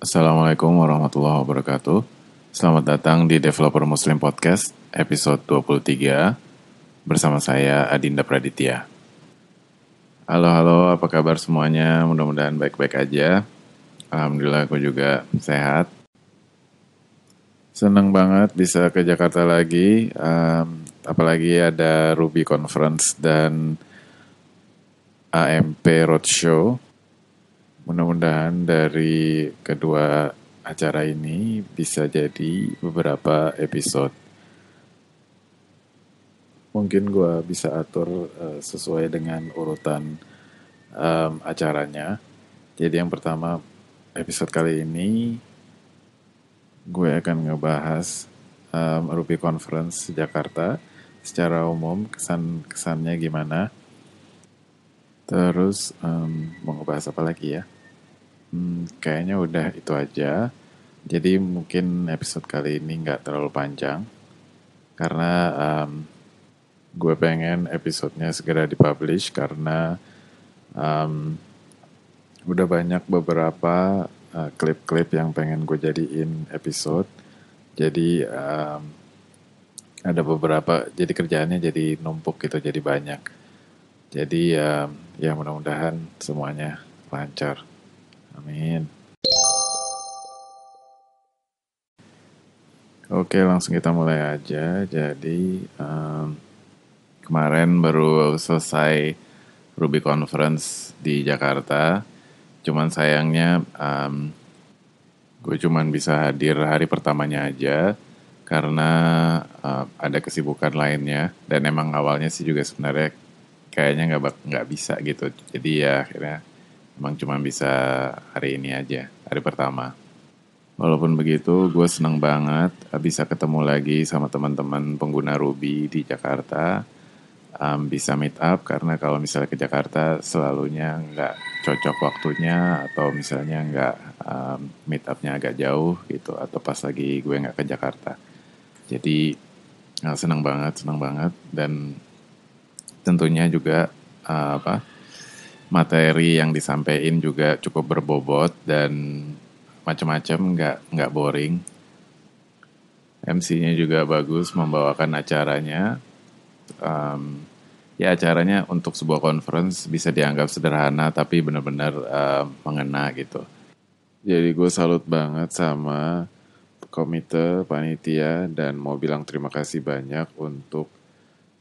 Assalamualaikum warahmatullahi wabarakatuh. Selamat datang di Developer Muslim Podcast episode 23 bersama saya Adinda Praditya. Halo halo, apa kabar semuanya? Mudah-mudahan baik-baik aja. Alhamdulillah aku juga sehat. Senang banget bisa ke Jakarta lagi, um, apalagi ada Ruby Conference dan AMP Roadshow Mudah-mudahan dari kedua acara ini bisa jadi beberapa episode. Mungkin gue bisa atur uh, sesuai dengan urutan um, acaranya. Jadi yang pertama episode kali ini gue akan ngebahas um, Ruby Conference Jakarta secara umum kesan kesannya gimana Terus um, mau ngebahas apa lagi ya? Hmm, kayaknya udah itu aja. Jadi mungkin episode kali ini nggak terlalu panjang karena um, gue pengen episodenya segera dipublish karena um, udah banyak beberapa uh, klip-klip uh, yang pengen gue jadiin episode. Jadi um, ada beberapa jadi kerjaannya jadi numpuk gitu jadi banyak. Jadi um, ya mudah-mudahan semuanya lancar. Amin. Oke, langsung kita mulai aja. Jadi um, kemarin baru selesai Ruby Conference di Jakarta. Cuman sayangnya um, gue cuman bisa hadir hari pertamanya aja karena uh, ada kesibukan lainnya dan emang awalnya sih juga sebenarnya kayaknya nggak nggak bisa gitu jadi ya akhirnya emang cuma bisa hari ini aja hari pertama. Walaupun begitu gue seneng banget bisa ketemu lagi sama teman-teman pengguna Ruby di Jakarta. Um, bisa meet up karena kalau misalnya ke Jakarta selalunya nggak cocok waktunya atau misalnya nggak um, meet upnya agak jauh gitu atau pas lagi gue nggak ke Jakarta. Jadi senang banget senang banget. Dan tentunya juga uh, apa materi yang disampaikan juga cukup berbobot dan macam-macam nggak nggak boring. MC-nya juga bagus membawakan acaranya. Um, ya acaranya untuk sebuah conference bisa dianggap sederhana tapi benar-benar uh, mengena gitu. Jadi gue salut banget sama komite panitia dan mau bilang terima kasih banyak untuk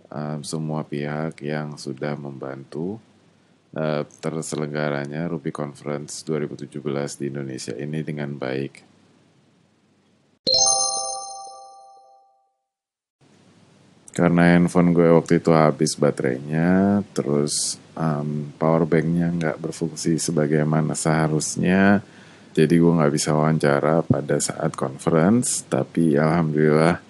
um, semua pihak yang sudah membantu uh, terselenggaranya Ruby Conference 2017 di Indonesia ini dengan baik. Karena handphone gue waktu itu habis baterainya, terus um, power banknya nggak berfungsi sebagaimana seharusnya, jadi gue nggak bisa wawancara pada saat conference, tapi alhamdulillah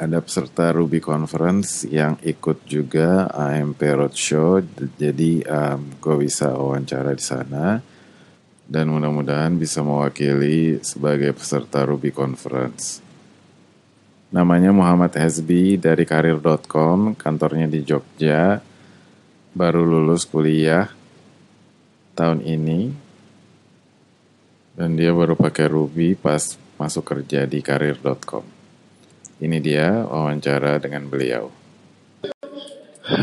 ada peserta Ruby Conference yang ikut juga AMP Roadshow, jadi um, gue bisa wawancara di sana dan mudah-mudahan bisa mewakili sebagai peserta Ruby Conference. Namanya Muhammad Hezbi dari karir.com, kantornya di Jogja, baru lulus kuliah tahun ini, dan dia baru pakai Ruby pas masuk kerja di karir.com. Ini dia wawancara dengan beliau.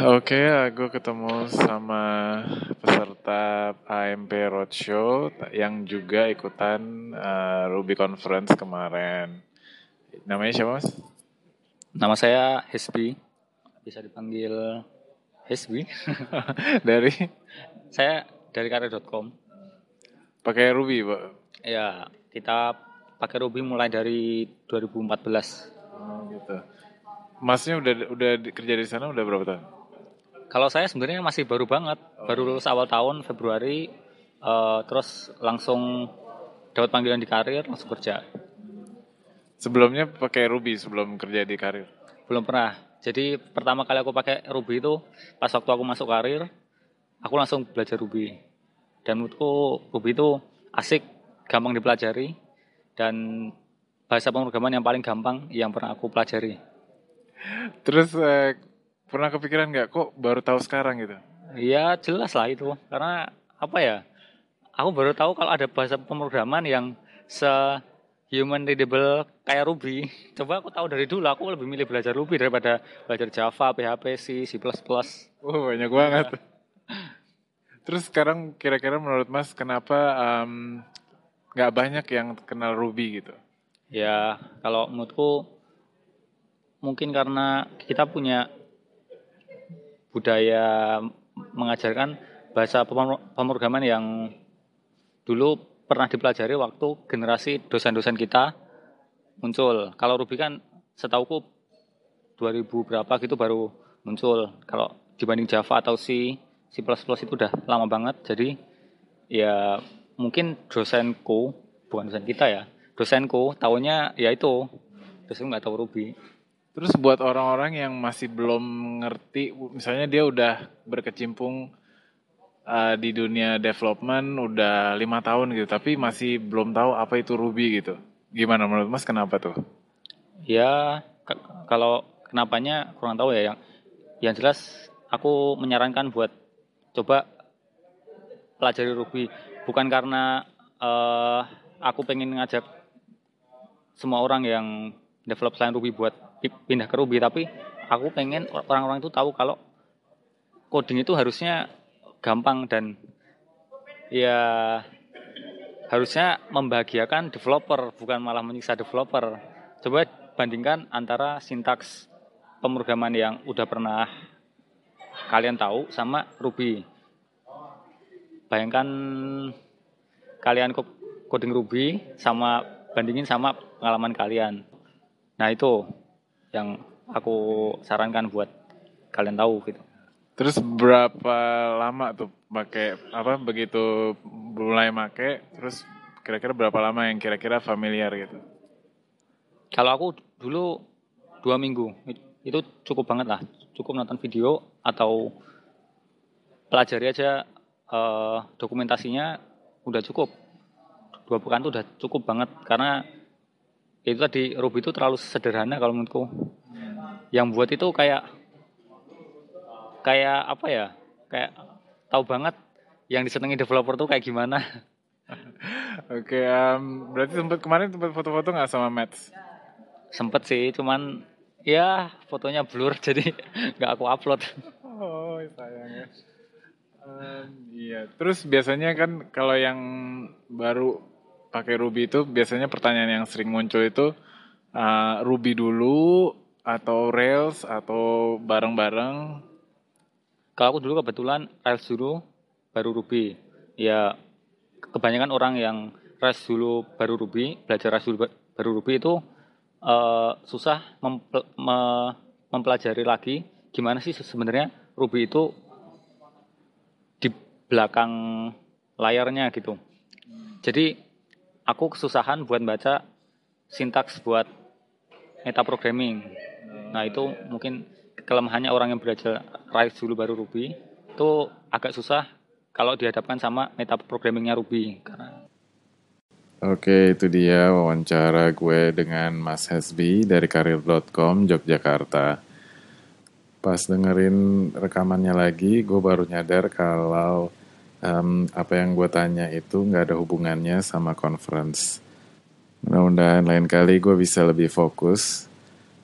Oke, okay, aku ketemu sama peserta AMP Roadshow yang juga ikutan uh, Ruby Conference kemarin. Namanya siapa mas? Nama saya Hesbi, bisa dipanggil Hesbi. dari? Saya dari karir.com. Pakai Ruby, Pak? Ya, kita pakai Ruby mulai dari 2014. Oh gitu. Masnya udah udah kerja di sana udah berapa tahun? Kalau saya sebenarnya masih baru banget, oh. baru lulus awal tahun Februari, uh, terus langsung dapat panggilan di karir, langsung kerja. Sebelumnya pakai Ruby sebelum kerja di karir? Belum pernah. Jadi pertama kali aku pakai Ruby itu pas waktu aku masuk karir, aku langsung belajar Ruby. Dan menurutku Ruby itu asik, gampang dipelajari, dan bahasa pemrograman yang paling gampang yang pernah aku pelajari. Terus eh, pernah kepikiran nggak kok baru tahu sekarang gitu? Iya jelas lah itu karena apa ya aku baru tahu kalau ada bahasa pemrograman yang se human readable kayak Ruby. Coba aku tahu dari dulu, aku lebih milih belajar Ruby daripada belajar Java, PHP, C, C++. Oh, banyak banget. Ya. Terus sekarang kira-kira menurut Mas kenapa nggak um, banyak yang kenal Ruby gitu? Ya, kalau menurutku mungkin karena kita punya budaya mengajarkan bahasa pemrograman yang dulu pernah dipelajari waktu generasi dosen-dosen kita muncul. Kalau Ruby kan setauku 2000 berapa gitu baru muncul. Kalau dibanding Java atau C, C++ itu udah lama banget. Jadi ya mungkin dosenku, bukan dosen kita ya, dosenku tahunya ya itu, dosen nggak tahu Ruby. Terus buat orang-orang yang masih belum ngerti, misalnya dia udah berkecimpung uh, di dunia development udah lima tahun gitu, tapi masih belum tahu apa itu Ruby gitu. Gimana menurut Mas kenapa tuh? Ya kalau kenapanya kurang tahu ya. Yang yang jelas aku menyarankan buat coba pelajari Ruby. Bukan karena uh, aku pengen ngajak semua orang yang develop selain Ruby buat pindah ke Ruby, tapi aku pengen orang-orang itu tahu kalau coding itu harusnya gampang dan ya harusnya membahagiakan developer bukan malah menyiksa developer. Coba bandingkan antara sintaks pemrograman yang udah pernah kalian tahu sama Ruby. Bayangkan kalian coding Ruby sama bandingin sama pengalaman kalian. Nah itu yang aku sarankan buat kalian tahu gitu. Terus berapa lama tuh pakai apa begitu mulai make terus kira-kira berapa lama yang kira-kira familiar gitu? Kalau aku dulu dua minggu itu cukup banget lah, cukup nonton video atau pelajari aja uh, dokumentasinya udah cukup. Dua pekan tuh udah cukup banget karena itu tadi Ruby itu terlalu sederhana kalau menurutku. Yang buat itu kayak kayak apa ya kayak tahu banget yang disenangi developer tuh kayak gimana Oke, okay, um, berarti sempat kemarin sempat foto-foto nggak sama Matt? Sempet sih, cuman ya fotonya blur jadi nggak aku upload. Oh sayang ya. Um, iya, terus biasanya kan kalau yang baru pakai Ruby itu biasanya pertanyaan yang sering muncul itu uh, Ruby dulu atau Rails atau bareng-bareng kalau aku dulu kebetulan Rails dulu baru Ruby. Ya kebanyakan orang yang Rails dulu baru Ruby, belajar Rails dulu baru Ruby itu uh, susah mempe me mempelajari lagi gimana sih sebenarnya Ruby itu di belakang layarnya gitu. Jadi aku kesusahan buat baca sintaks buat metaprogramming. Nah itu mungkin kelemahannya orang yang belajar Rails dulu baru Ruby itu agak susah kalau dihadapkan sama meta programmingnya Ruby karena Oke, itu dia wawancara gue dengan Mas Hasbi dari karir.com Yogyakarta. Pas dengerin rekamannya lagi, gue baru nyadar kalau um, apa yang gue tanya itu nggak ada hubungannya sama conference. Mudah-mudahan lain kali gue bisa lebih fokus,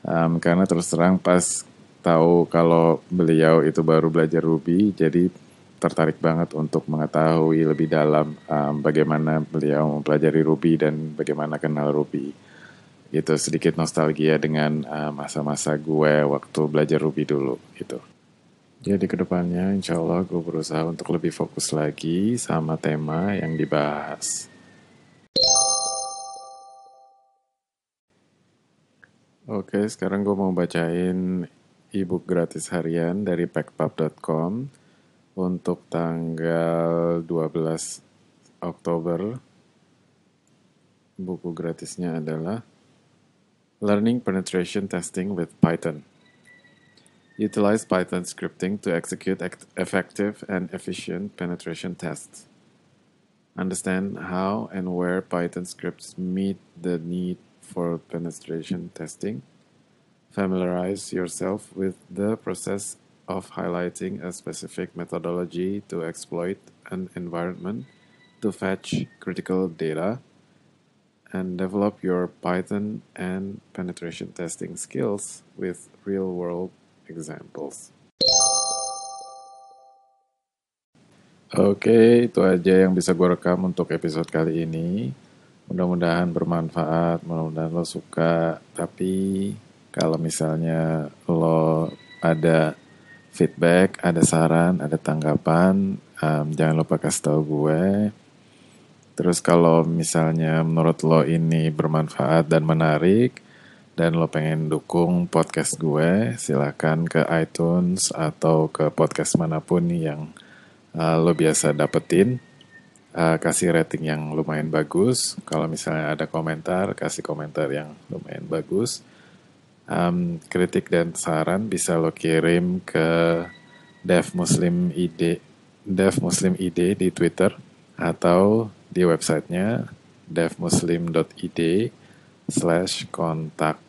um, karena terus terang pas tahu kalau beliau itu baru belajar Ruby, jadi tertarik banget untuk mengetahui lebih dalam um, bagaimana beliau mempelajari Ruby dan bagaimana kenal Ruby. Itu sedikit nostalgia dengan masa-masa uh, gue waktu belajar Ruby dulu gitu. Jadi ke depannya insya Allah gue berusaha untuk lebih fokus lagi sama tema yang dibahas. Oke, sekarang gue mau bacain e-book gratis harian dari packpub.com untuk tanggal 12 Oktober. Buku gratisnya adalah Learning Penetration Testing with Python. Utilize Python scripting to execute effective and efficient penetration tests. Understand how and where Python scripts meet the need for penetration testing Familiarize yourself with the process of highlighting a specific methodology to exploit an environment to fetch critical data and develop your Python and penetration testing skills with real world examples. Oke, itu aja yang bisa gue rekam untuk episode kali ini. Mudah-mudahan bermanfaat, mudah-mudahan lo suka. Tapi kalau misalnya lo ada feedback, ada saran, ada tanggapan, um, jangan lupa kasih tahu gue. Terus kalau misalnya menurut lo ini bermanfaat dan menarik, dan lo pengen dukung podcast gue, silahkan ke iTunes atau ke podcast mana pun yang uh, lo biasa dapetin. Uh, kasih rating yang lumayan bagus. Kalau misalnya ada komentar, kasih komentar yang lumayan bagus. Um, kritik dan saran bisa lo kirim ke Dev Muslim ID, Dev Muslim ID di Twitter atau di websitenya devmuslim.id slash kontak.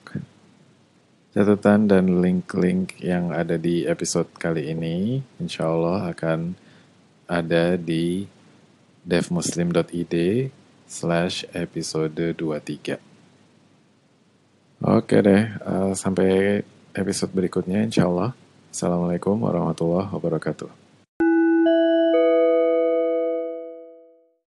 Catatan dan link-link yang ada di episode kali ini insya Allah akan ada di devmuslim.id slash episode 23. Oke deh, uh, sampai episode berikutnya insya Allah. Assalamualaikum warahmatullahi wabarakatuh.